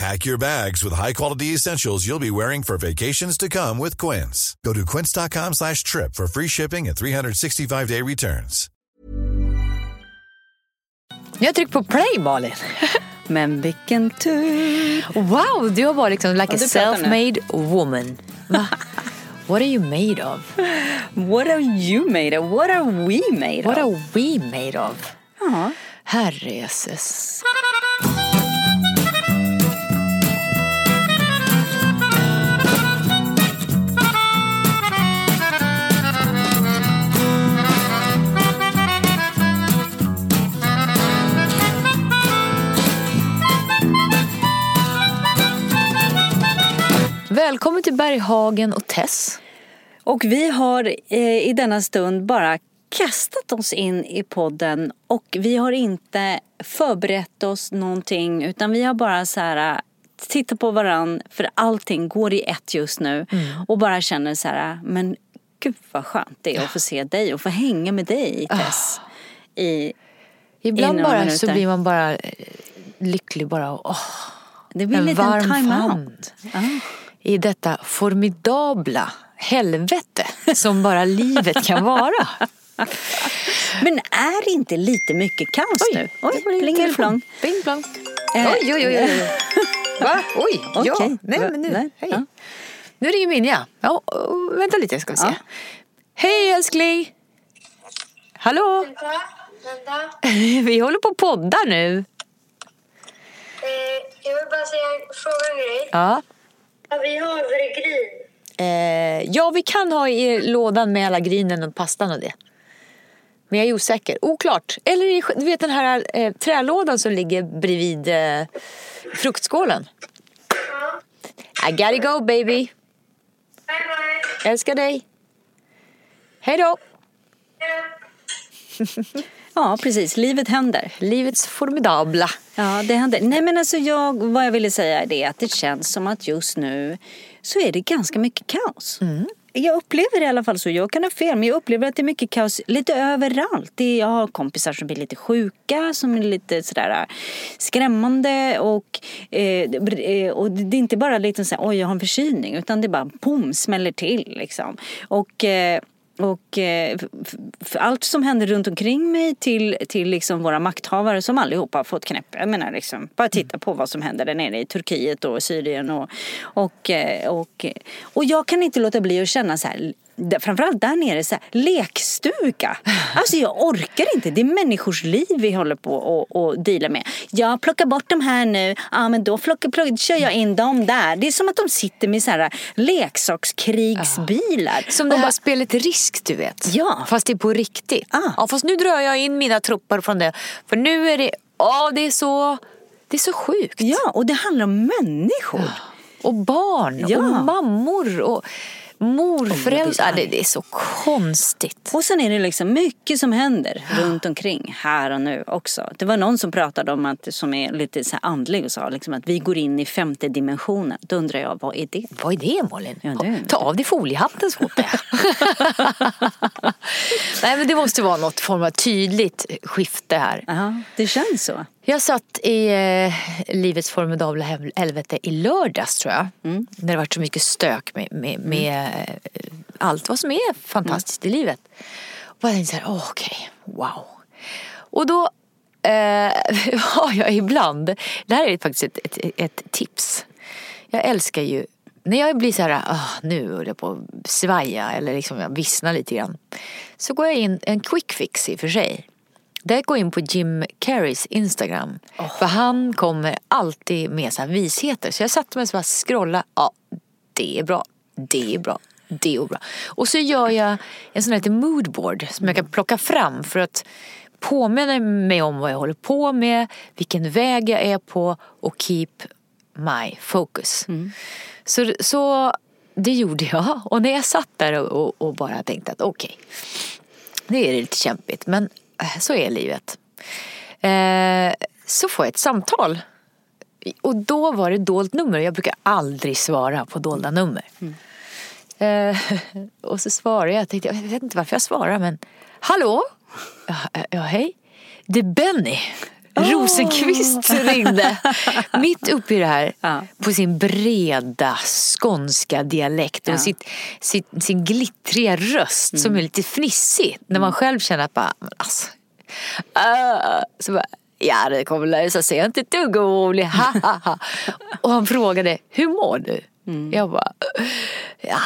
Pack your bags with high-quality essentials you'll be wearing for vacations to come with Quince. Go to quince.com slash trip for free shipping and 365-day returns. Jag trycker på play Malin. Men vilken tur. Wow, du har varit liksom like Ja, a du pratar nu. self-made woman. What are you made of? What are you made of? What are we made What of? What are we made of? Ja. Herrejösses. Välkommen till Berghagen och Tess. Och vi har eh, i denna stund bara kastat oss in i podden och vi har inte förberett oss någonting utan vi har bara så här eh, tittat på varann för allting går i ett just nu och bara känner så här men gud vad skönt det är att få se dig och få hänga med dig Tess. I, Ibland I bara så minuter. blir man bara eh, lycklig bara. Åh, det blir En en liten varm time-out. famn. I detta formidabla helvete som bara livet kan vara. Men är det inte lite mycket kaos nu? Oj, det var din plingelplong. telefon. Pling plong. Eh, Oj, oj, oj. oj. Va? Oj, ja. Okej. Nej, men nu. Nej, Hej. ja. Nu ringer Minja. Ja, oh, vänta lite ska vi se. Ja. Hej älskling. Hallå? Vänta, vänta. Vi håller på att podda nu. Eh, jag vill bara säga, fråga en grej. Ja. Ja, vi har havregrin. Eh, ja, vi kan ha i lådan med alla grinen och pastan och det. Men jag är osäker. Oklart. Eller i, du vet den här eh, trälådan som ligger bredvid eh, fruktskålen. Ja. I gotta go baby. Bye, bye. Älskar dig. Hej då. Hej. Ja, precis. Livet händer. Livets formidabla. Ja, det händer. Nej, men alltså jag, vad jag ville säga är det att det känns som att just nu så är det ganska mycket kaos. Jag upplever det i alla fall så. Jag kan ha fel, men jag upplever att det är mycket kaos lite överallt. Det är, jag har kompisar som blir lite sjuka, som är lite sådär äh, skrämmande och, eh, eh, och det är inte bara liksom såhär, oj jag har en förkylning, utan det är bara boom, smäller till liksom. Och eh, och eh, allt som händer runt omkring mig till, till liksom våra makthavare som allihopa har fått knäpp. Jag menar liksom, bara titta på vad som händer där nere i Turkiet och Syrien och, och, eh, och, och jag kan inte låta bli att känna så här Framförallt där nere, så här, lekstuga. Alltså jag orkar inte. Det är människors liv vi håller på och, och deala med. Jag plockar bort de här nu. Ja men då plockar, plockar, kör jag in dem där. Det är som att de sitter med så här leksakskrigsbilar. Som det här bara- spelet Risk du vet. Ja. Fast det är på riktigt. Ah. Ja, fast nu drar jag in mina trupper från det. För nu är det, ja det är så, det är så sjukt. Ja, och det handlar om människor. Och barn Ja. och mammor och morföräldrar. det, det är så konstigt. Och sen är det liksom mycket som händer runt omkring här och nu också. Det var någon som pratade om att, som är lite så här andlig och sa liksom att vi går in i femte dimensionen. Då undrar jag, vad är det? Vad är det Malin? Ja, det- Ta av dig foliehatten så. Nej men det måste vara något form av tydligt skifte här. Ja, det känns så. Jag satt i eh, livets formidabla hel- helvete i lördags tror jag. Mm. När det varit så mycket stök med, med, med eh, allt vad som är fantastiskt Mm. i livet. Och jag tänkte så här, åh, okej, wow. Och då eh, har jag ibland, det här är faktiskt ett, ett, ett tips. Jag älskar ju när jag blir så här, "Ah, nu håller jag på att svaja eller liksom jag vissnar lite grann. Så går jag in, en quick fix i och för sig. Där går in på Jim Carreys Instagram. För han kommer alltid med så visheter. Så jag satte mig och så bara scrolla. Ja, det är bra. Det är bra. Det är bra. Och så gör jag en sån här liten moodboard som jag kan plocka fram för att påminna mig om vad jag håller på med, vilken väg jag är på och keep my focus. Så, så det gjorde jag. Och när jag satt där och, och, och bara tänkte att okej, är det lite kämpigt men Eh, så är livet. Eh, så får jag ett samtal. Och då var det dolt nummer. Jag brukar aldrig svara på dolda nummer. Eh, och så svarade jag. Tänkte, jag vet inte varför jag svarar men Hallå? Ja, eh, ja hej. Det är Benny. Rosenqvist ringde. Mitt uppe i det här. Ja. På sin breda skånska dialekt och Ja. sitt, sitt, sin glittriga röst som är lite fnissig. När man själv känner att bara, alltså. ah, så bara, ja det kommer lösa sig, jag är inte ett dugg orolig. Ha, ha, ha. Och han frågade, hur mår du? Jag bara, ja,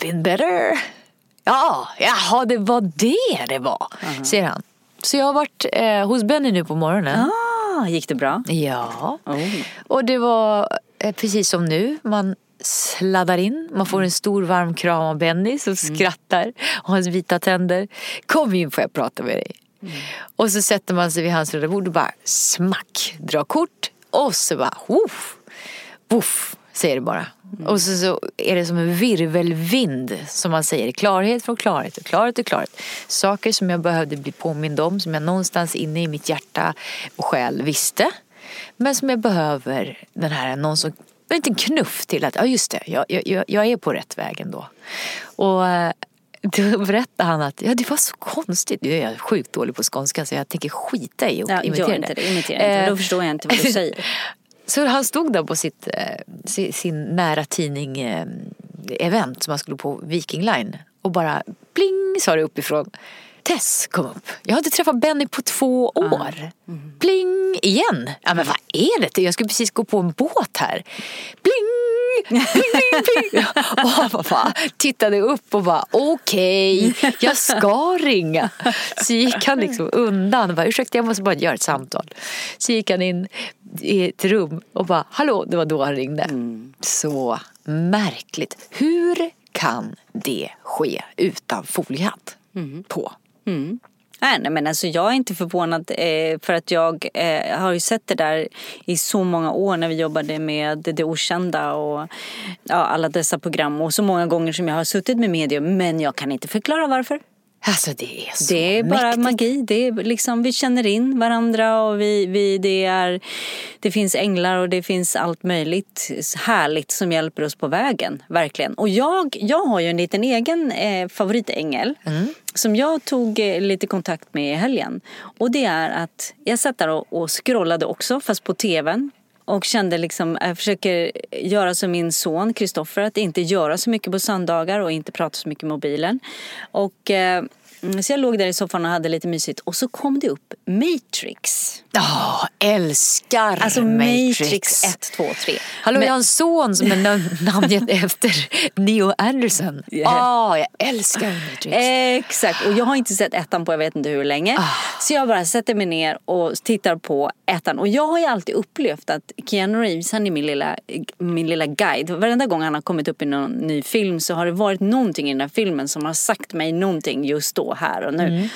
been better. Ja, jaha det var det det var, säger han. Så jag har varit eh, hos Benny nu på morgonen. Ah, gick det bra? Ja. Oh. Och det var eh, precis som nu. Man sladdar in, man får en stor varm kram av Benny som skrattar och hans vita tänder. Kom in får jag prata med dig. Och så sätter man sig vid hans röda bord och bara smack, drar kort och så bara woof, woof säger det bara. Och så, så är det som en virvelvind som man säger. Klarhet från klarhet och klarhet och klarhet. Saker som jag behövde bli påmind om, som jag någonstans inne i mitt hjärta och själ visste. Men som jag behöver den här, någon som, en liten knuff till att, ja just det, jag, jag, jag är på rätt väg ändå. Och eh, då berättade han att ja, det var så konstigt. Nu är jag sjukt dålig på skånska så jag tänker skita i att Ja, imitera gör inte det. Imitera inte. Eh, Då förstår jag inte vad du säger. Så han stod där på sitt, eh, si- sin nära tidning eh, event som han skulle på Viking Line och bara pling sa det uppifrån. Tess kom upp. Jag har inte träffat Benny på två år. Pling igen. Ja men vad är det? Jag skulle precis gå på en båt här. Pling! Och han bara, bara tittade upp och bara okej, jag ska ringa. Så gick han liksom undan och bara ursäkta jag måste bara göra ett samtal. Så gick han in i ett rum och bara hallå, det var då han ringde. Så märkligt. Hur kan det ske utan foliehatt på? Är. nej, men alltså jag är inte förvånad eh, för att jag eh, har ju sett det där i så många år när vi jobbade med Det Okända och ja, alla dessa program och så många gånger som jag har suttit med medium men jag kan inte förklara varför. Alltså det är så Det är bara mäktigt. magi. Det är liksom, vi känner in varandra och vi, vi, det, är, det finns änglar och det finns allt möjligt härligt som hjälper oss på vägen. Verkligen. Och jag, jag har ju en liten egen eh, favoritängel som jag tog eh, lite kontakt med i helgen. Och det är att jag satt där och, och scrollade också, fast på tvn. Och kände liksom, äh, jag försöker göra som min son Kristoffer, att inte göra så mycket på söndagar och inte prata så mycket i mobilen. Och, eh, så jag låg där i soffan och hade lite mysigt och så kom det upp Matrix. Ja, älskar Alltså Matrix, 1, 2, 3. Hallå, jag har en son som är nam- namngett efter Neo Anderson. Ja, Ja. jag älskar Matrix. Exakt, och jag har inte sett ettan på jag vet inte hur länge. Så jag bara sätter mig ner och tittar på ettan. Och jag har ju alltid upplevt att Keanu Reeves, han är min lilla, min lilla guide. Varenda gång han har kommit upp i någon ny film så har det varit någonting i den här filmen som har sagt mig någonting just då, här och nu.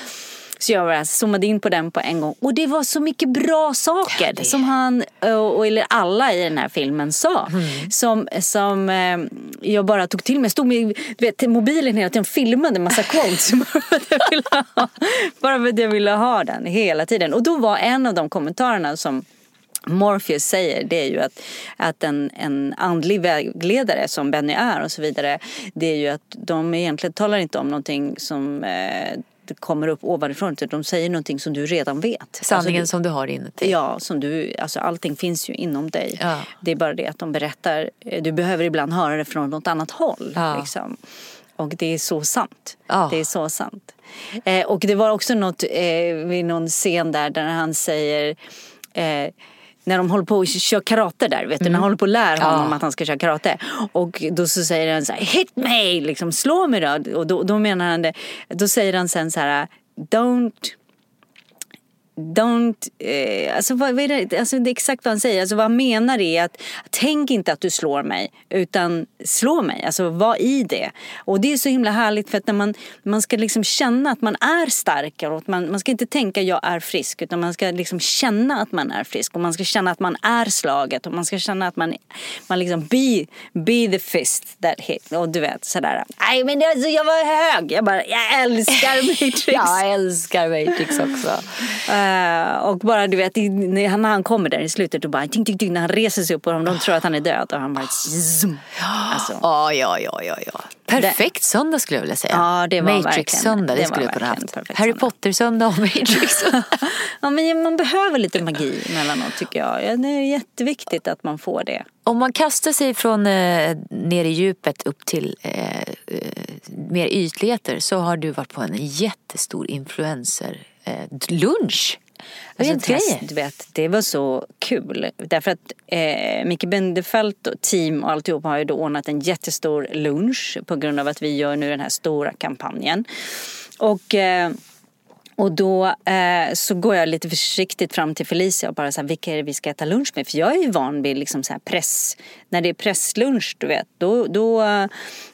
Så jag bara zoomade in på den på en gång och det var så mycket bra saker det- som han, och, eller alla i den här filmen sa. Som, som eh, jag bara tog till mig. Jag stod med du vet, mobilen hela tiden och filmade en massa quotes. bara, för att jag ville ha, bara för att jag ville ha den hela tiden. Och då var en av de kommentarerna som Morpheus säger det är ju att, att en, en andlig vägledare som Benny är och så vidare det är ju att de egentligen talar inte om någonting som eh, kommer upp ovanifrån utan de säger någonting som du redan vet. Sanningen Alltså, som du har inuti. Ja, som du, alltså allting finns ju inom dig. Ja. Det är bara det att de berättar, eh, du behöver ibland höra det från något annat håll. Ja. Liksom. Och det är så sant. Ja. Det är så sant. Eh, och det var också något eh, vid någon scen där, där han säger eh, när de håller på och kör karate där, vet du, när de håller på att lära honom att han ska köra karate. Och då så säger han så här, hit me, liksom slå mig då. Och då, då menar han det, då säger han sen så här, don't Don't, eh, alltså, vad, vad är det, alltså det är exakt vad han säger. Alltså vad han menar är att tänk inte att du slår mig utan slå mig. Alltså var i det. Och det är så himla härligt för att när man, man ska liksom känna att man är stark och man, man ska inte tänka jag är frisk utan man ska liksom känna att man är frisk och man ska känna att man är slaget och man ska känna att man, man liksom be, be the fist that hit. Och du vet sådär. Nej men alltså, jag var hög. Jag bara, jag älskar Matrix. Jag älskar Matrix också. Eh, och bara du vet när han, när han kommer där i slutet och bara ting, ting, ting, när han reser sig upp och de, de tror att han är död och han bara zoom. Alltså, Ja, ja, ja, ja, ja. Perfekt söndag skulle jag vilja säga. Ja, det var Matrix-söndag, det det skulle jag kunna haft. Harry söndag. Potter-söndag och Matrix. ja, men man behöver lite magi emellanåt tycker jag. Ja, Det är jätteviktigt att man får det. Om man kastar sig från eh, ner i djupet upp till eh, eh, mer ytligheter så har du varit på en jättestor influencer lunch. Vad är Alltså, grejer? du vet, det var så kul. Därför att eh, Micke Bendefeld och team och alltihop har ju då ordnat en jättestor lunch på grund av att vi gör nu den här stora kampanjen. Och eh, och då eh, så går jag lite försiktigt fram till Felicia och bara så här, vilka är det vi ska äta lunch med? För jag är ju van vid liksom så här press, när det är presslunch du vet, då, då,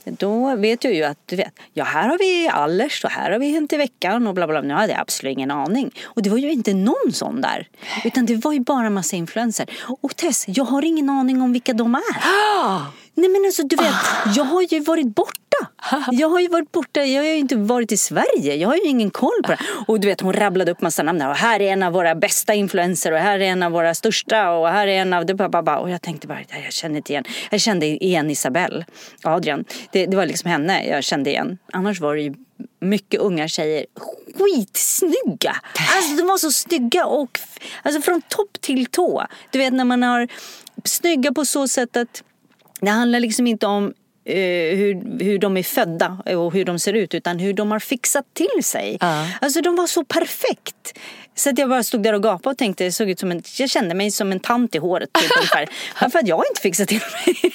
då vet jag ju att du vet, ja här har vi Allers och här har vi Hänt i veckan och bla bla. bla. Nu hade jag absolut ingen aning. Och det var ju inte någon sån där. Utan det var ju bara en massa influenser. Och Tess, jag har ingen aning om vilka de är. Nej men alltså du vet, jag har ju varit borta. Jag har ju varit borta, jag har ju inte varit i Sverige. Jag har ju ingen koll på det. Och du vet hon rabblade upp massa namn. Och här är en av våra bästa influenser och här är en av våra största och här är en av... Och jag tänkte bara, jag känner inte igen. Jag kände igen Isabelle, Adrian. Det, det var liksom henne jag kände igen. Annars var det ju mycket unga tjejer. Skitsnygga! Alltså de var så snygga och alltså från topp till tå. Du vet när man har snygga på så sätt att det handlar liksom inte om eh, hur, hur de är födda och hur de ser ut utan hur de har fixat till sig. Ja. Alltså de var så perfekt. Så att jag bara stod där och gapade och tänkte, såg ut som en, jag kände mig som en tant i håret typ ungefär. Varför att jag inte fixat till mig.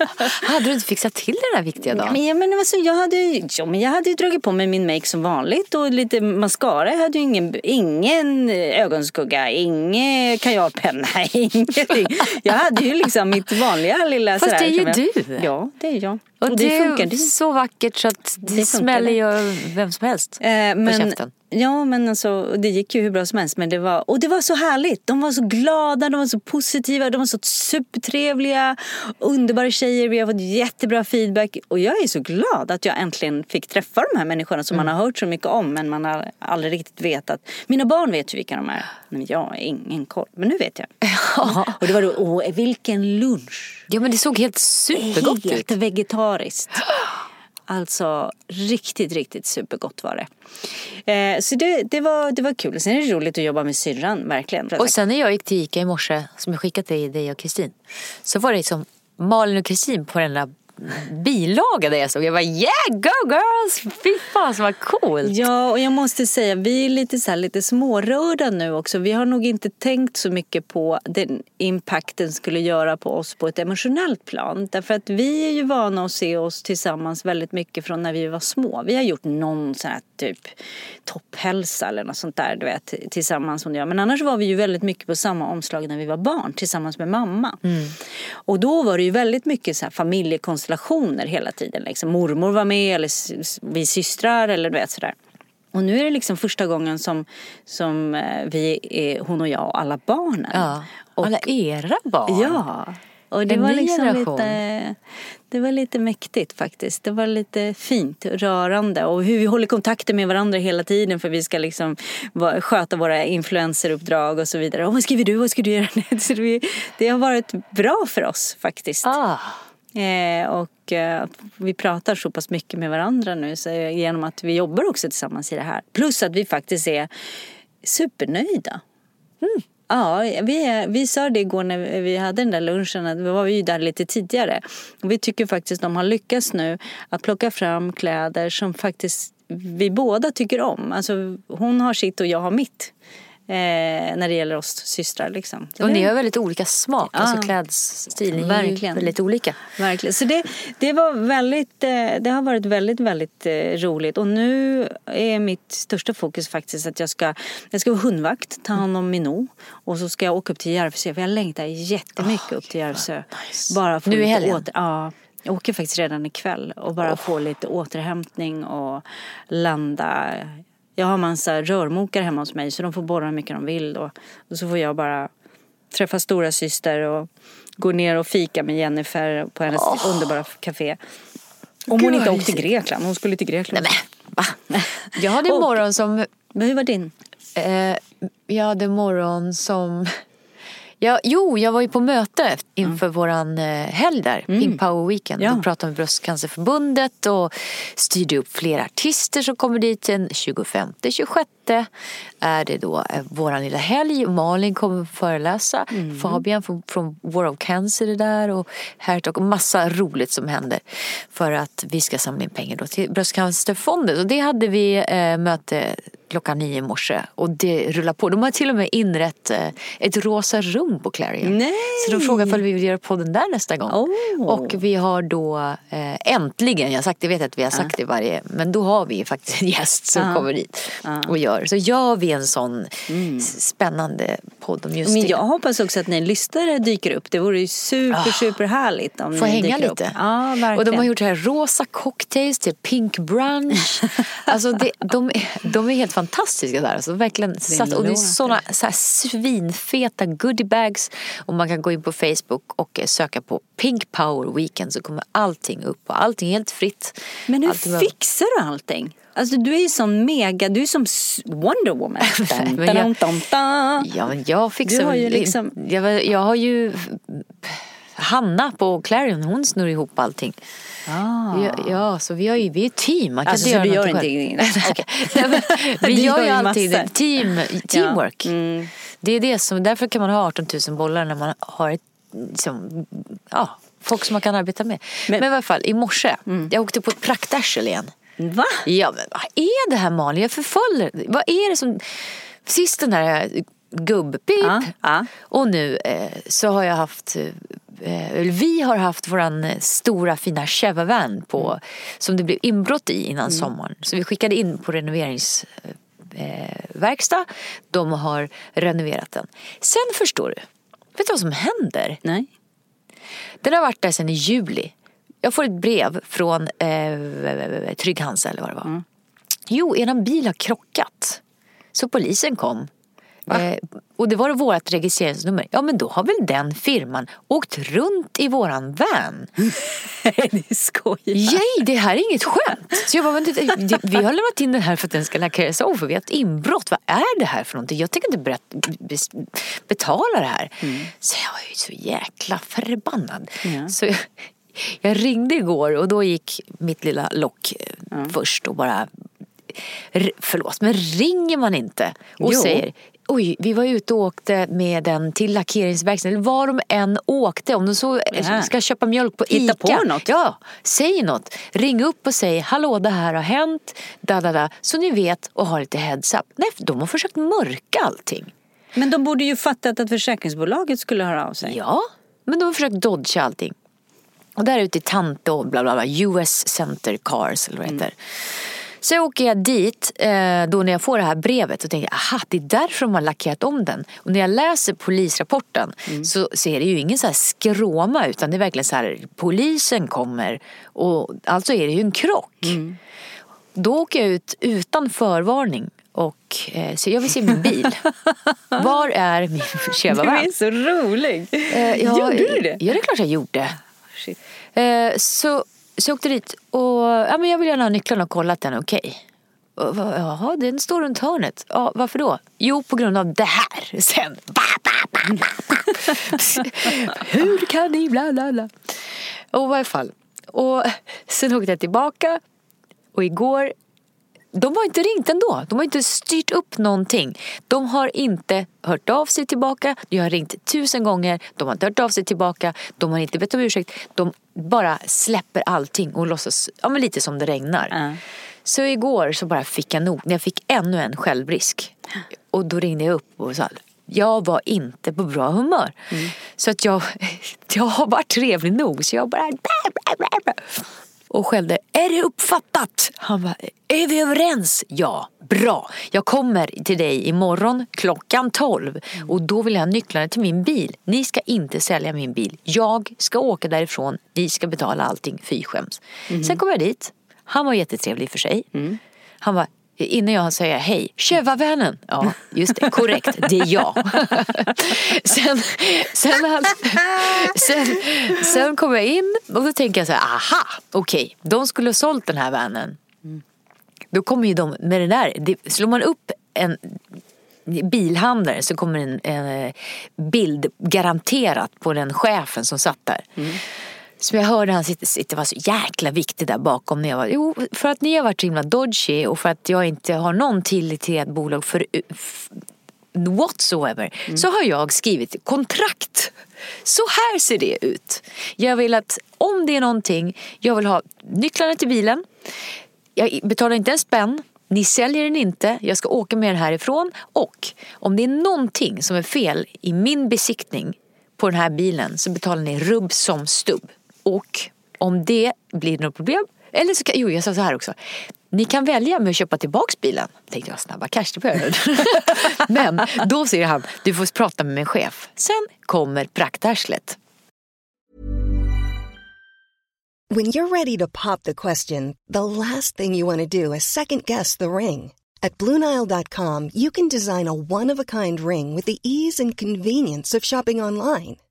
Hade du inte fixat till den här viktiga dagen? Men, men alltså, jag, hade, ja, men jag hade ju dragit på mig min make som vanligt och lite mascara. Jag hade ju ingen, ingen ögonskugga, ingen kajalpenna, ingenting. Jag hade ju liksom mitt vanliga lilla... Fast sådär det är ju du. Ja, det är jag. Och, det, funkar. är så vackert så att det, Det smäller det. ju vem som helst Eh, på men, käften. ja, men alltså, det gick ju hur bra som helst. Men det var, och det var så härligt. De var så glada, de var så positiva, de var så supertrevliga. Underbara tjejer, vi har fått jättebra feedback. Och jag är så glad att jag äntligen fick träffa de här människorna som man har hört så mycket om. Men man har aldrig riktigt vetat. Mina barn vet ju vilka de är. Men jag har ingen koll. Men nu vet jag. Och det var då, åh, vilken lunch. Ja men det såg helt supergott Helt ut. vegetariskt. Alltså riktigt, riktigt supergott var det. Eh, så det, det, var, det var kul. Sen är det roligt att jobba med syrran, verkligen. Och sen när jag gick till Ica i morse, som jag skickat till dig och Kristin, så var det liksom Malin och Kristin på den där bilaga där jag såg. Jag bara yeah go girls! Fy fan så vad coolt! Ja, och jag måste säga, vi är lite, så här, lite smårörda nu också. Vi har nog inte tänkt så mycket på den impacten skulle göra på oss på ett emotionellt plan. Därför att vi är ju vana att se oss tillsammans väldigt mycket från när vi var små. Vi har gjort någon sån här typ topphälsa eller något sånt där, du vet, tillsammans. Som jag. Men annars var vi ju väldigt mycket på samma omslag när vi var barn tillsammans med mamma. Och då var det ju väldigt mycket så här familjekonstellationer hela tiden. Liksom. Mormor var med eller vi systrar eller du vet sådär. Och nu är det liksom första gången som, som eh, vi är, hon och jag och alla barnen. Ja, Och, alla era barn. ja. Och det En var liksom generation. lite, det var lite mäktigt faktiskt. Det var lite fint, rörande och hur vi håller kontakten med varandra hela tiden för vi ska liksom sköta våra influenceruppdrag och så vidare. Och vad skriver du? Vad ska du göra? Det har varit bra för oss faktiskt. Ah, Eh, och eh, vi pratar så pass mycket med varandra nu så genom att vi jobbar också tillsammans i det här. Plus att vi faktiskt är supernöjda. Ja, vi, vi sa det igår när vi hade den där lunchen, att vi var ju där lite tidigare. Och vi tycker faktiskt de har lyckats nu att plocka fram kläder som faktiskt vi båda tycker om. Alltså hon har sitt och jag har mitt. När det gäller oss systrar. Liksom. Så Och det- ni har väldigt olika smak, Ja. alltså klädstil. Ni är Verkligen. väldigt olika. Verkligen. Så det, det, var väldigt, eh, det har varit väldigt, väldigt eh, roligt. Och nu är mitt största fokus faktiskt att jag ska, jag ska vara hundvakt, ta hand om Minou. Och så ska jag åka upp till Järvsö, för jag längtar jättemycket upp till Järvsö. nice. Bara få Nu i helgen? Åter, ja, jag åker faktiskt redan ikväll och bara få lite återhämtning och landa. Jag har massa rörmokare hemma hos mig så de får borra hur mycket de vill. Och, och så får jag bara träffa stora syster och gå ner och fika med Jennifer på hennes underbara café. Om Gud, hon inte åkte till. Grekland. Hon skulle till Grekland. Nej men, va? Jag hade en Och- morgon som Men hur var din? Eh, jag hade morgon som... Ja, jo, jag var ju på möte inför våran eh, helg där, Pink Power Weekend. Ja. Då pratade med Bröstcancerförbundet och styrde upp flera artister som kommer dit den 25-26 är det då eh, våran lilla helg. Malin kommer föreläsa. Fabian från, från War of Cancer är där och Hertog och massa roligt som händer för att vi ska samla in pengar då till Bröstcancerfonden. Och det hade vi eh, möte klockan nio i morse och det rullar på. De har till och med inrett eh, ett rosa rum på Clarion. Nej! Så de frågar ifall vi vill göra podden där nästa gång. Oh. Och vi har då eh, äntligen, jag, har sagt, jag vet att vi har sagt det varje, men då har vi faktiskt en gäst som Ja. kommer dit och gör. Så gör vi en sån s- spännande podd om just Men det. jag hoppas också att ni lyssnare dyker upp. Det vore ju super, super härligt om Får ni hänga dyker lite. upp. Ja, verkligen. och de har gjort här rosa cocktails till pink brunch. alltså det, de, de är helt fantastiska där. Alltså verkligen satt, och det är såna så här svinfeta goodiebags. Och man kan gå in på Facebook och eh, söka på Pink Power Weekend så kommer allting upp. Och allting är helt fritt. Men hur Allting fixar du allting? Alltså du är ju sån mega, du är som Wonder Woman. Men jag-. Ja men jag fixar Du har ju liksom- jag, jag har ju Hanna på Clarion, hon snurrar ihop allting. Ah. Ja, ja, så vi, har ju, vi är ett team. Man kan Alltså, inte så göra du gör inte men Vi gör gör ju alltid massor. team, teamwork. Mm. Det är det som, därför kan man ha 18 000 bollar när man har ett, liksom, ja, folk som man kan arbeta med. Men, Men- i alla fall, i morse, jag åkte på ett praktarsel igen. Va? Ja men vad är det här Malin? Jag förföljer. Vad är det som... Sist den här gubbpip. Ja, ja. Och nu eh, så har jag haft... Eh, vi har haft våran eh, stora fina Chevavan på Mm. som det blev inbrott i innan sommaren. Så vi skickade in på renoveringsverkstad. Eh, verkstad. De har renoverat den. Sen förstår du. Vet du vad som händer? Nej. Den har varit där sedan i juli. Jag får ett brev från eh, Trygg Hansa eller vad det var. Mm. Jo, eran bil har krockat. Så polisen kom. Eh, och det var vårt registreringsnummer. Ja men då har väl den firman åkt runt i våran van. Ni skojar. Nej, det här är inget skämt. Så jag bara, men det, det, vi har lämnat in den här för att den ska lackeras av för vi har ett inbrott. Vad är det här för någonting? Jag tänker inte betala det här. Så jag var ju så jäkla förbannad. Ja. Så jag, jag ringde igår och då gick mitt lilla lock eh, först och bara Förlåt, men ringer man inte och Jo. säger Oj, vi var ute och åkte med den till lackeringsverkstaden. Var de än åkte. Om de så Ja. ska köpa mjölk på Hitta Ica. på något. Ja, säg något. Ring upp och säg hallå det här har hänt. Da, da, da, så ni vet och har lite heads up. Nej, de har försökt mörka allting. Men de borde ju fattat att försäkringsbolaget skulle höra av sig. Ja, men de har försökt dodga allting. Och där ute i Tanto, bla bla bla, US Center Cars eller vad det heter. Så åker jag dit eh, då när jag får det här brevet och tänker aha det är därför de har lackerat om den. Och när jag läser polisrapporten så ser det ju ingen så här skråma utan det är verkligen så här polisen kommer och alltså är det ju en krock. Då åker jag ut utan förvarning och eh, så jag vill se min bil. Var är min Du Cheva är så rolig. Eh, ja, Gjorde du det? Ja, det är klart jag gjorde. Shit. Eh, så, så jag åkte dit och ja, men jag vill gärna ha nycklarna och kolla att den är okej. Och Jaha, den står runt hörnet. Ja, varför då? Jo, på grund av det här. Sen. Ba, ba, ba, ba, ba. Hur kan ni bla bla bla. Och i varje fall. Och sen åkte jag tillbaka. Och igår de har inte ringt ändå. De har inte styrt upp någonting. De har inte hört av sig tillbaka. Jag har ringt tusen gånger. De har inte hört av sig tillbaka. De har inte bett om ursäkt. De bara släpper allting och låtsas, ja men lite som det regnar. Ja. Så igår så bara fick jag nog, när jag fick ännu en självrisk. Och då ringde jag upp och sa jag var inte på bra humör. Så att jag, jag har varit trevlig nog så jag bara och skällde. Är det uppfattat? Han bara, är vi överens? Ja, bra. Jag kommer till dig imorgon klockan 12 och då vill jag ha nycklarna till min bil. Ni ska inte sälja min bil. Jag ska åka därifrån. Ni ska betala allting. Fy skäms. Sen kom jag dit. Han var jättetrevlig för sig. Han var Innan jag säger hej, tjeva vännen. Ja, just det, korrekt, det är jag. sen, sen, han, sen, sen kom jag in och då tänker jag så här, aha, okej, de skulle ha sålt den här vanen. Då kommer ju de med det där, det, slår man upp en bilhandlare så kommer en, en bild garanterat på den chefen som satt där. Som jag hörde han sitta, sitta var så jäkla viktig där bakom. När jag var, jo, för att ni har varit så himla dodgy och för att jag inte har någon tillit till ett bolag för f- whatsoever. Så har jag skrivit kontrakt. Så här ser det ut. Jag vill att om det är någonting, jag vill ha nycklarna till bilen. Jag betalar inte en spänn. Ni säljer den inte, jag ska åka med den härifrån och om det är någonting som är fel i min besiktning på den här bilen så betalar ni rubb som stubb. Och om det blir något problem, eller så kan, jo jag sa så här också. Ni kan välja med att köpa tillbaks bilen. Tänkte jag, snabba cash det behöver. Men då säger han, du får prata med min chef. Sen kommer praktarslet. When you're ready to pop the question, the last thing you want to do is second guess the ring. At Bluenile.com, you can design a one of a kind ring with the ease and convenience of shopping online.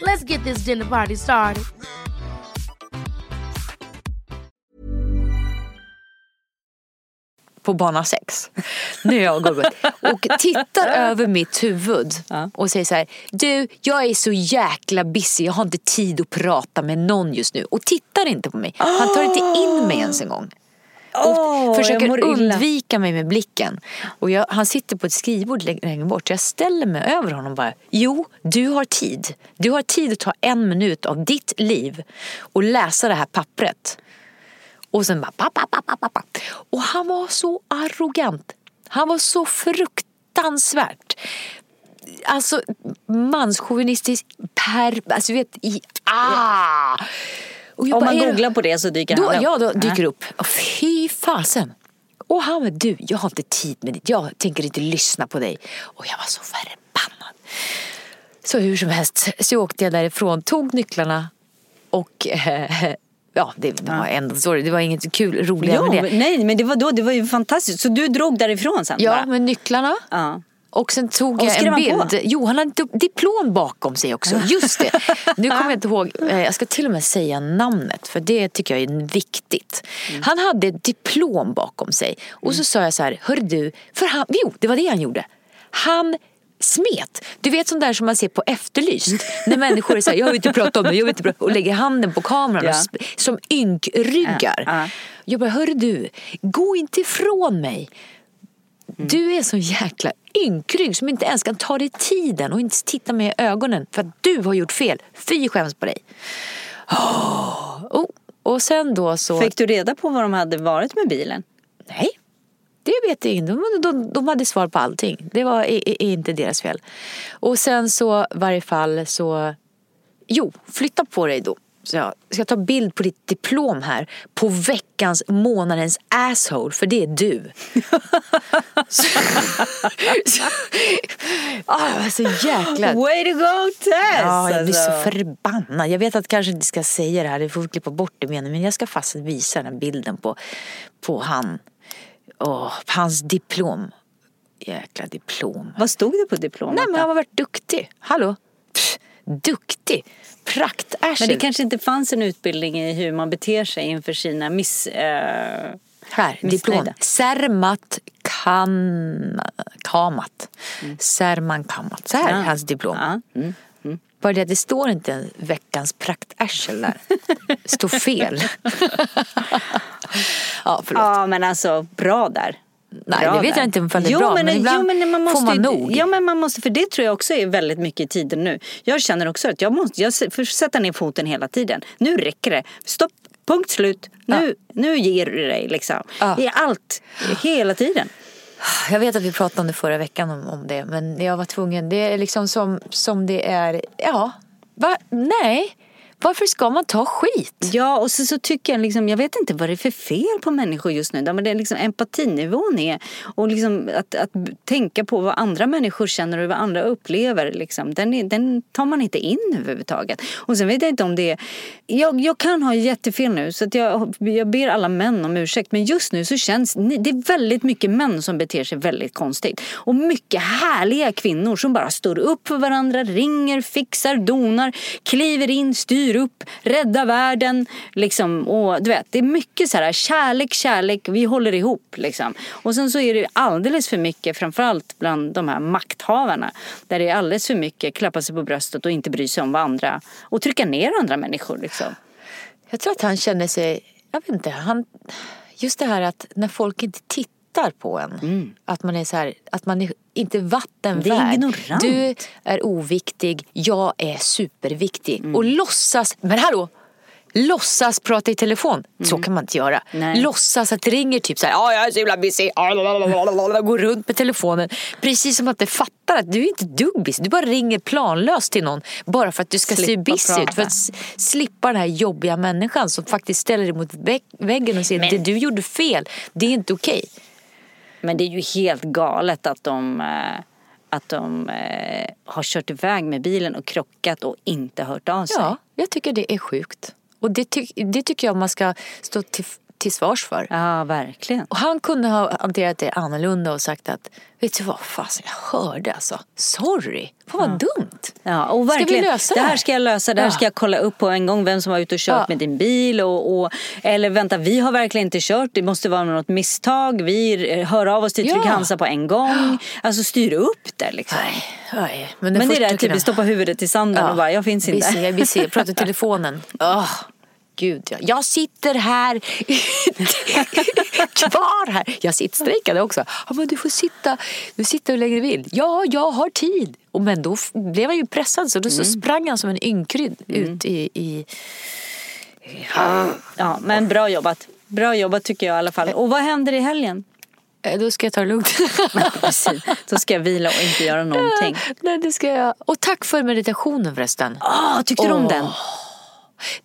Let's get this dinner party started. på bana 6. Nu är jag och. Och tittar över mitt huvud och säger så här. Du, jag är så jäkla busy. Jag har inte tid att prata med någon just nu. Och tittar inte på mig. Han tar inte in mig ens en gång. Jag försöker undvika mig med blicken. Och jag, han sitter på ett skrivbord längre bort. Så jag ställer mig över honom och bara. Jo, du har tid. Du har tid att ta en minut av ditt liv och läsa det här pappret. Och sen bara pappa, pappa, pappa. Och han var så arrogant. Han var så fruktansvärt. Alltså manschauvinistisk per... Alltså vet, i... Ah! Om bara, man googlar på det så dyker då, han upp. Ja, då dyker upp. Och fy fasen. Och han bara, du, jag har inte tid med det. Jag tänker inte lyssna på dig. Och jag var så förbannad. Så hur som helst så åkte jag därifrån, tog nycklarna och eh, ja, det var ändå så. Det var inget kul, roligare Ja, med det. nej, men det var, då, det var ju fantastiskt. Så du drog därifrån sen Ja, bara? med nycklarna. Ja. Och sen tog Och jag en han på? bild. Jo, han hade diplom bakom sig också. Just det. Nu kommer jag inte ihåg. eh, Jag ska till och med säga namnet. För det tycker jag är viktigt. Mm. Han hade ett diplom bakom sig. Och så sa jag så här. Hör du. För han, jo, det var det han gjorde. Han smet. Du vet sånt där som man ser på Efterlyst. När människor är så här, jag vill inte prata om det, jag vill inte prata och lägger handen på kameran Ja. som ynkryggar. Ja, ja. Jag bara, hör du, gå inte ifrån mig. Du är så jäkla ynkrygg som inte ens kan ta dig tiden och inte titta mig i ögonen för att du har gjort fel. Fy skäms på dig. Oh. Och sen då så... Fick du reda på vad de hade varit med bilen? Nej. Det vet jag inte. De, de, de hade svar på allting. Det var är, är inte deras fel. Och sen så, i varje fall så... Jo, flytta på dig då. Så jag ska ta bild på ditt diplom här. På veckans, månadens asshole. För det är du. så, så, var så jäkla... Way to go Tess! Ja, jag blir så alltså. förbannad. Jag vet att kanske inte ska säga det här, det får klippa bort det meningen. Men jag ska fast visa den bilden på, på han. Åh, hans diplom. Jäkla diplom. Vad stod det på diplomet? Nej men han har varit duktig. Hallå? Duktig. Praktarsel. Men det kanske inte fanns en utbildning i hur man beter sig inför sina miss... Eh, Här, diplom. Sermat kan, Kamat. Serman Kamat. Så här är Ja. hans diplom. Ja. Mm. Bara det att det står inte veckans praktarsel där. Det står fel. ja, förlåt. Ja men alltså bra där. Nej, Bra det vet där. jag inte om det är jo, bra, Men, men ibland jo, men man måste, får man nog. Ja men man måste, för det tror jag också är väldigt mycket i tiden nu. Jag känner också att jag måste jag får sätta ner foten hela tiden. Nu räcker det. Stopp, punkt slut. Nu, nu ger du dig liksom. Ja. I allt, hela tiden. Jag vet att vi pratade om det förra veckan om, om det, men jag var tvungen. Det är liksom som, som det är, ja, va? nej. Varför ska man ta skit? Ja, och så, så tycker jag liksom, jag vet inte vad det är för fel på människor just nu. Men det är liksom empatinivån är och liksom att, att tänka på vad andra människor känner och vad andra upplever. Liksom, den, är, den tar man inte in överhuvudtaget. Och sen vet jag inte om det är, jag, jag kan ha jättefel nu så att jag, jag ber alla män om ursäkt. Men just nu så känns det är väldigt mycket män som beter sig väldigt konstigt. Och mycket härliga kvinnor som bara står upp för varandra, ringer, fixar, donar, kliver in, styr upp, rädda världen. Liksom. Och du vet, det är mycket så här kärlek, kärlek, vi håller ihop. Liksom. Och sen så är det alldeles för mycket, framförallt bland de här makthavarna, där det är alldeles för mycket klappa sig på bröstet och inte bry sig om vad andra, och trycka ner andra människor. Liksom. Jag tror att han känner sig, jag vet inte, han, just det här att när folk inte tittar på en. Att man är så här, att man är inte vattenvärd. Det är. Du är oviktig, jag är superviktig. Och låtsas, men hallå! Låtsas prata i telefon. Så kan man inte göra. Nej. Låtsas att det ringer typ så här, ja jag är så himla busy. Går runt med telefonen. Precis som att du fattar att du är inte dugg busy. Du bara ringer planlöst till någon. Bara för att du ska se Slippa busy ut. prata. För att slippa den här jobbiga människan som faktiskt ställer dig mot vägg- väggen och säger Men- det du gjorde fel, det är inte okej. Men det är ju helt galet att de, eh, att de eh, har kört iväg med bilen och krockat och inte hört av sig. Ja, jag tycker det är sjukt. Och det, ty- det tycker jag man ska stå till, till svars för. Ja, verkligen. Och han kunde ha hanterat det annorlunda och sagt att vet du vad, fasen jag hörde alltså. Sorry, vad vad dumt. Ja, och Ska vi verkligen, lösa det det här ska jag lösa, det här Ja. ska jag kolla upp på en gång vem som var ute och kört Ja. med din bil. Och, och, eller vänta, vi har verkligen inte kört, det måste vara något misstag. Vi hör av oss till Ja. Trygg-Hansa på en gång. Alltså styr upp det liksom. Nej, Men det är första det, typ, kunde- vi stoppar huvudet i sanden och bara, jag finns inte. Busy, jag är busy, jag pratar i telefonen. Åh, gud ja. Jag sitter här, kvar här. Jag sittstrejkade också. Han bara, du får sitta, du sitter hur länge du vill. Ja, jag har tid. Och men då blev han ju pressad så då så Mm. sprang han som en ynkrydd ut i, i Ja, men bra jobbat. Bra jobbat tycker jag i alla fall. Och vad händer i helgen? Eh, Då ska jag ta det lugnt. Precis, då ska jag vila och inte göra någonting. Nej, det ska jag. Och tack för meditationen förresten. Ah, tyckte du om den?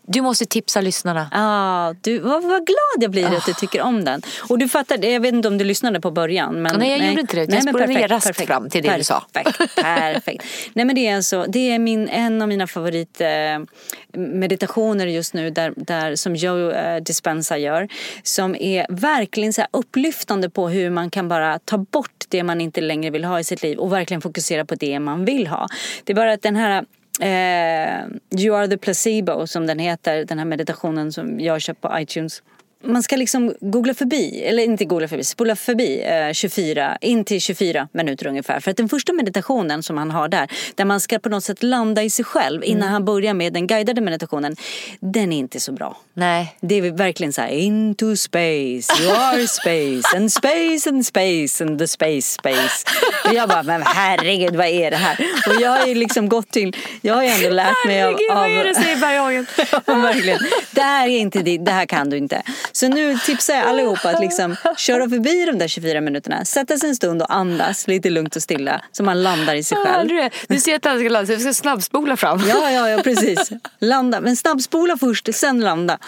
Du måste tipsa lyssnarna. Ah, du, vad, vad glad jag blir att du tycker om den. Och du fattade, jag vet inte om du lyssnade på början. Men, Nej, jag gjorde inte det. Jag men spolade perfekt, raskt perfekt, fram till det du sa. Perfekt, perfekt. Nej men det är alltså, det är min, en av mina favorit eh, just nu där, där som Joe eh, Dispenza gör. Som är verkligen så upplyftande på hur man kan bara ta bort det man inte längre vill ha i sitt liv och verkligen fokusera på det man vill ha. Det är bara att den här eh, You are the placebo som den heter, den här meditationen som jag har köpt på iTunes. Man ska liksom googla förbi, eller inte googla förbi, spola förbi eh, 24, in till 24 minuter ungefär. För att den första meditationen som han har där, där man ska på något sätt landa i sig själv innan han börjar med den guidade meditationen, den är inte så bra. Nej. Det är verkligen så här, into space, you are space, and space and space and the space space. Och jag bara, men herregud vad är det här? Och jag har ju liksom gått till, jag har ju ändå lärt mig av... Herregud, av vad är det säger Berghagen? Verkligen. Det här är inte ditt, det här kan du inte. Så nu tipsar jag allihopa att liksom köra förbi de där 24 minuterna, sätta sig en stund och andas lite lugnt och stilla så man landar i sig själv. du, ser att jag ska landa, så jag ska snabbspola fram. Ja, ja, ja, precis. Landa. Men snabbspola först, sen landa.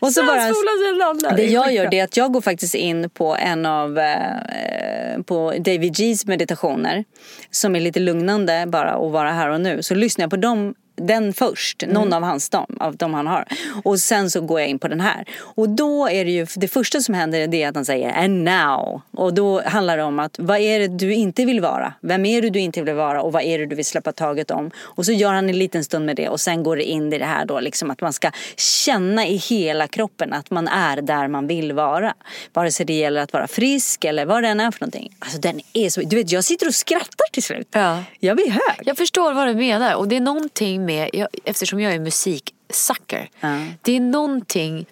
Och så bara... Snabbspola, sen landa. Det jag gör det är att jag går faktiskt in på en av eh, på David G's meditationer som är lite lugnande bara att vara här och nu. Så lyssnar jag på dem den först, någon av hans dam, av de han har. Och sen så går jag in på den här. Och då är det ju, det första som händer det är att han säger and now. Och då handlar det om att vad är det du inte vill vara? Vem är det du inte vill vara och vad är det du vill släppa taget om? Och så gör han en liten stund med det och sen går det in i det här då liksom att man ska känna i hela kroppen att man är där man vill vara. Vare sig det gäller att vara frisk eller vad det än är för någonting. Alltså den är så, du vet jag sitter och skrattar till slut. Ja. Jag blir hög. Jag förstår vad du menar och det är någonting med, jag, eftersom jag är musiksucker. Ja. Det är någonting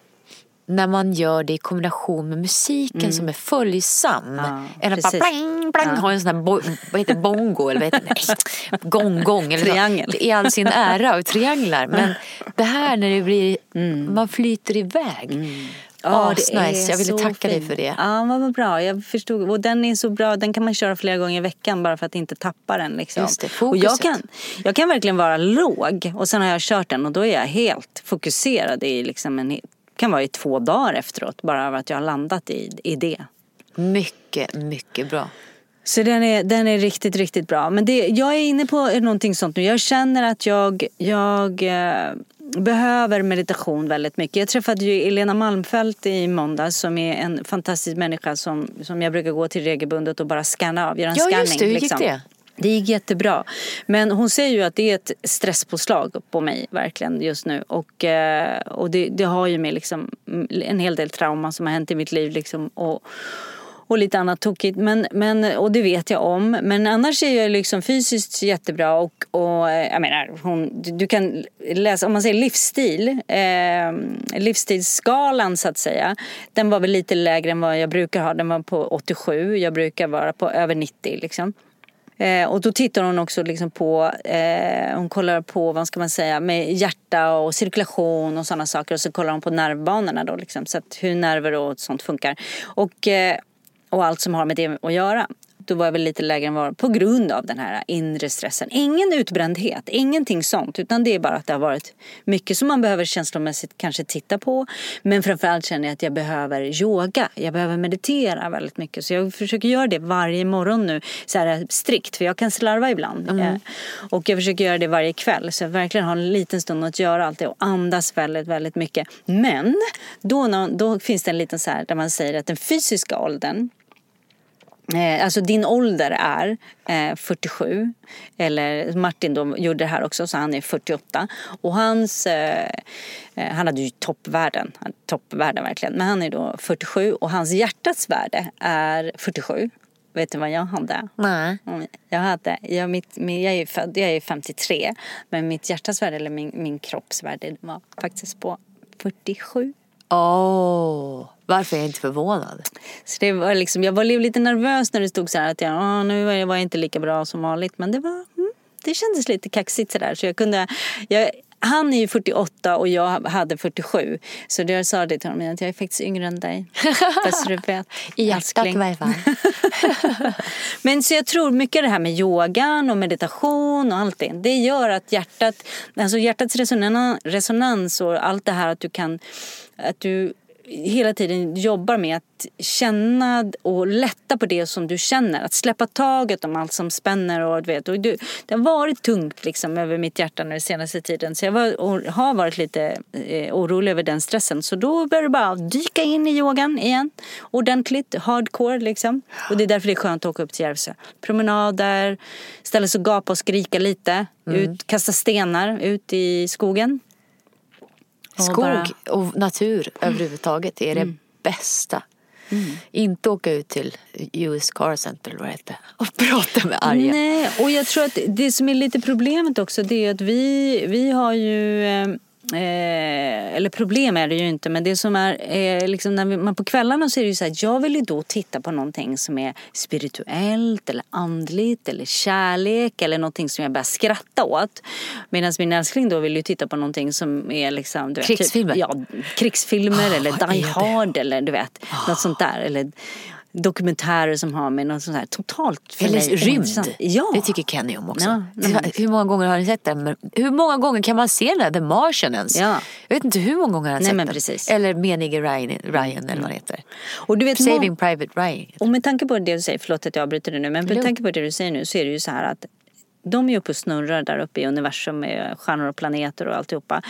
när man gör det i kombination med musiken som är följsam. Ja, Än att bara precis. blang, blang, ha en sån här bo, vad heter bongo eller vad heter det? Gong gong. Eller. Triangel. I all sin ära och trianglar. Men det här när det blir, man flyter iväg. Ja, det nice. Jag ville tacka dig fint. för det. Ja, vad bra. Jag förstod. Och den är så bra. Den kan man köra flera gånger i veckan bara för att inte tappa den. Liksom. Just det, och jag kan, jag kan verkligen vara låg och sen har jag kört den och då är jag helt fokuserad i liksom en, kan vara i två dagar efteråt bara av att jag har landat i, i det. Mycket, mycket bra. Så den är, den är riktigt, riktigt bra. Men det, jag är inne på någonting sånt nu. Jag känner att jag, jag eh, behöver meditation väldigt mycket. Jag träffade ju Elena Malmfelt i måndags som är en fantastisk människa som, som jag brukar gå till regelbundet och bara scanna av, göra en Ja, scanning. just det. Hur gick liksom. det? Det gick jättebra. Men hon säger ju att det är ett stresspåslag på mig verkligen just nu. Och, eh, och det, det har ju med liksom en hel del trauma som har hänt i mitt liv. Liksom, och, och lite annat tokigt. Men, men, och det vet jag om. Men annars är jag liksom fysiskt jättebra. Och, och eh, jag menar, hon, du, du kan läsa, om man säger livsstil. Eh, livsstilsskalan så att säga. Den var väl lite lägre än vad jag brukar ha. Den var på 87. Jag brukar vara på över 90 liksom. Eh, och då tittar hon också liksom på, eh, hon kollar på vad ska man säga, med hjärta och cirkulation och sådana saker. Och så kollar hon på nervbanorna då liksom, så att hur nerver och sånt funkar. Och, eh, och allt som har med det att göra. Då var jag väl lite lägre än vad på grund av den här inre stressen. Ingen utbrändhet, ingenting sånt. Utan det är bara att det har varit mycket som man behöver känslomässigt kanske titta på. Men framförallt känner jag att jag behöver yoga. Jag behöver meditera väldigt mycket. Så jag försöker göra det varje morgon nu. Så här strikt, för jag kan slarva ibland. Eh, Och jag försöker göra det varje kväll. Så jag verkligen har en liten stund att göra allt det. Och andas väldigt, väldigt mycket. Men då, då finns det en liten så här där man säger att den fysiska åldern alltså din ålder är eh, 47. Eller Martin då gjorde det här också så han är 48. Och hans, eh, eh, han hade ju toppvärden, toppvärden verkligen. Men han är då 47 och hans hjärtats värde är 47. Vet du vad jag hade? Nej. Mm, Jag, hade, jag, mitt, jag, är född, jag är 53 men mitt hjärtas värde eller min, min kroppsvärde var faktiskt på 47. Oh, varför är jag inte förvånad? Så det var liksom, jag var lite nervös när det stod så här att jag, "Åh, nu var jag var jag inte lika bra som vanligt. Men det var, mm, det kändes lite kaxigt sådär. Så jag kunde, jag, han är ju 48 och jag hade 47. Så jag sa det till honom att jag är faktiskt yngre än dig. Fast du vet. I hjärtat i varje fall. Men så jag tror mycket det här med yogan och meditation och allting. Det gör att hjärtat, alltså hjärtats resonans och allt det här att du kan, att du hela tiden jobbar med att känna och lätta på det som du känner. Att släppa taget om allt som spänner och du vet. Och du, det har varit tungt liksom över mitt hjärta den senaste tiden. Så jag var, har varit lite eh, orolig över den stressen. Så då började det bara dyka in i yogan igen. Ordentligt, hardcore liksom. Och det är därför det är skönt att åka upp till Järvsö. Promenader, ställa sig och gapa och skrika lite. Ut, kasta stenar ut i skogen. Skog bara- Mm. och natur överhuvudtaget är det bästa. Inte åka ut till US Car Center eller vad det heter och prata med arga. Nej, och jag tror att det som är lite problemet också det är att vi, vi har ju eh, eller problem är det ju inte, men det som är eh, liksom när vi, man på kvällarna så är det ju så här, jag vill ju då titta på någonting som är spirituellt eller andligt eller kärlek eller någonting som jag börjar skratta åt. Medan min älskling då vill ju titta på någonting som är liksom, du vet, Krigsfilmer? Typ, ja, krigsfilmer Ah, eller Die? Hard eller du vet, något sånt där. Eller dokumentärer som har med något sånt här totalt för Eller rymd. Ja. Det tycker Kenny om också. Ja, Hur många gånger har ni sett den? Hur många gånger kan man se den där The Martian ens? Ja. Jag vet inte hur många gånger han har Nej, sett men den. precis. Mm. Eller Menige Ryan, Ryan eller vad han heter. Och du vet, Saving Private Ryan. Och med tanke på det du säger, förlåt att jag avbryter dig nu, men med tanke på det du säger nu så är det ju så här att de är uppe och snurrar där uppe i universum med stjärnor och planeter och alltihopa.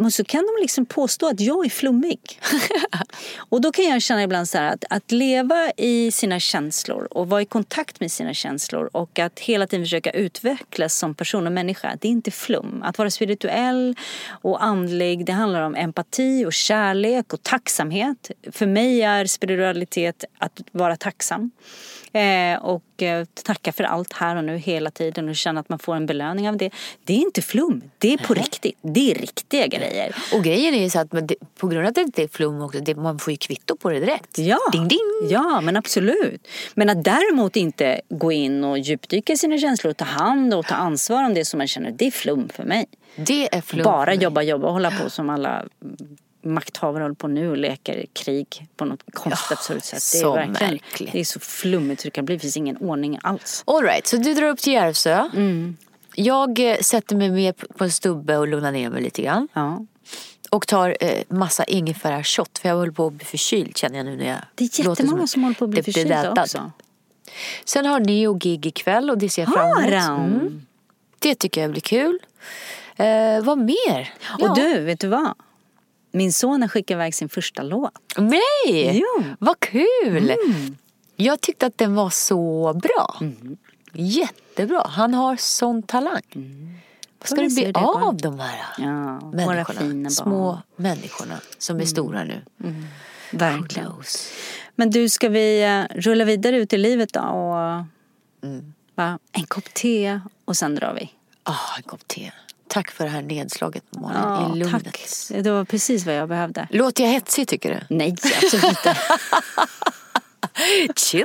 Men så kan de liksom påstå att jag är flummig. och då kan jag känna ibland så här att, att leva i sina känslor och vara i kontakt med sina känslor och att hela tiden försöka utvecklas som person och människa, det är inte flum. Att vara spirituell och andlig, det handlar om empati och kärlek och tacksamhet. För mig är spiritualitet att vara tacksam. Eh, och eh, tacka för allt här och nu hela tiden och känna att man får en belöning av det. Det är inte flum, det är på riktigt. Det är riktiga grejer. Och grejen är ju så att det, på grund av att det inte är flum också, det, man får ju kvitto på det direkt. Ja. Ding ding! ja, men absolut. Men att däremot inte gå in och djupdyka i sina känslor och ta hand och ta ansvar om det som man känner, det är flum för mig. Det är flum. Bara jobba, jobba och hålla på som alla makthavare håller på nu och leker krig på något konstigt absurt sätt. Det är verkligen, märkligt. Det är så flummigt så det kan bli. Det finns ingen ordning alls. All right, så du drar upp till Järvsö. Mm. Jag eh, sätter mig med på en stubbe och lugnar ner mig lite grann. Ja. Och tar eh, massa ingefära-shot för jag håller på att bli förkyld känner jag nu när jag Det är jättemånga som håller på att bli förkylda också. Sen har Neo gig ikväll och det ser jag fram emot. Mm. Det tycker jag blir kul. Eh, vad mer? Och du, vet du vad? Min son har skickat iväg sin första låt. Nej! Jo. Vad kul! Mm. Jag tyckte att den var så bra. Jättebra. Han har sån talang. Vad ska det bli det av de här Ja, våra människorna? Små människorna som är stora nu. Verkligen. Close. Men du, ska vi eh, rulla vidare ut i livet då? Och, va? En kopp te och sen drar vi. Ah, en kopp te. Tack för det här nedslaget Malin, Ja, i lugnet. tack. Det var precis vad jag behövde. Låter jag hetsig tycker du? Nej, absolut inte. Chill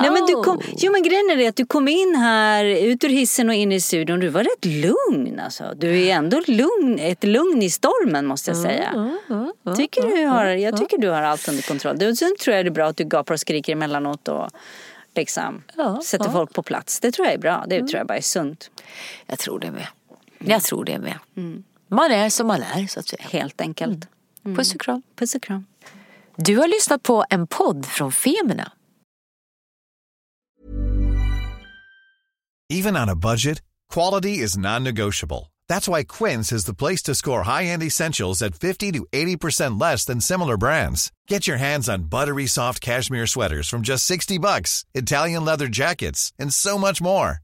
Nej, men du kom, jo men grejen är det att du kom in här, ut ur hissen och in i studion. Du var rätt lugn alltså. Du är ändå lugn, ett lugn i stormen måste jag säga. Tycker du har, jag tycker du har allt under kontroll. Du, sen tror jag det är bra att du gapar och skriker emellanåt och liksom Ja, sätter ja. folk på plats. Det tror jag är bra. Det tror jag bara är sunt. Jag tror det med. Mm. Jag tror det med. Mm. Man är som man är så att säga. Helt enkelt. Mm. Puss och kram. Puss och kram. Du har lyssnat på en podd från Femina. Even on a budget, quality is non-negotiable. That's why Quince is the place to score high-end essentials at 50 to 80% less than similar brands. Get your hands on buttery soft cashmere sweaters from just 60 bucks, Italian leather jackets, and so much more.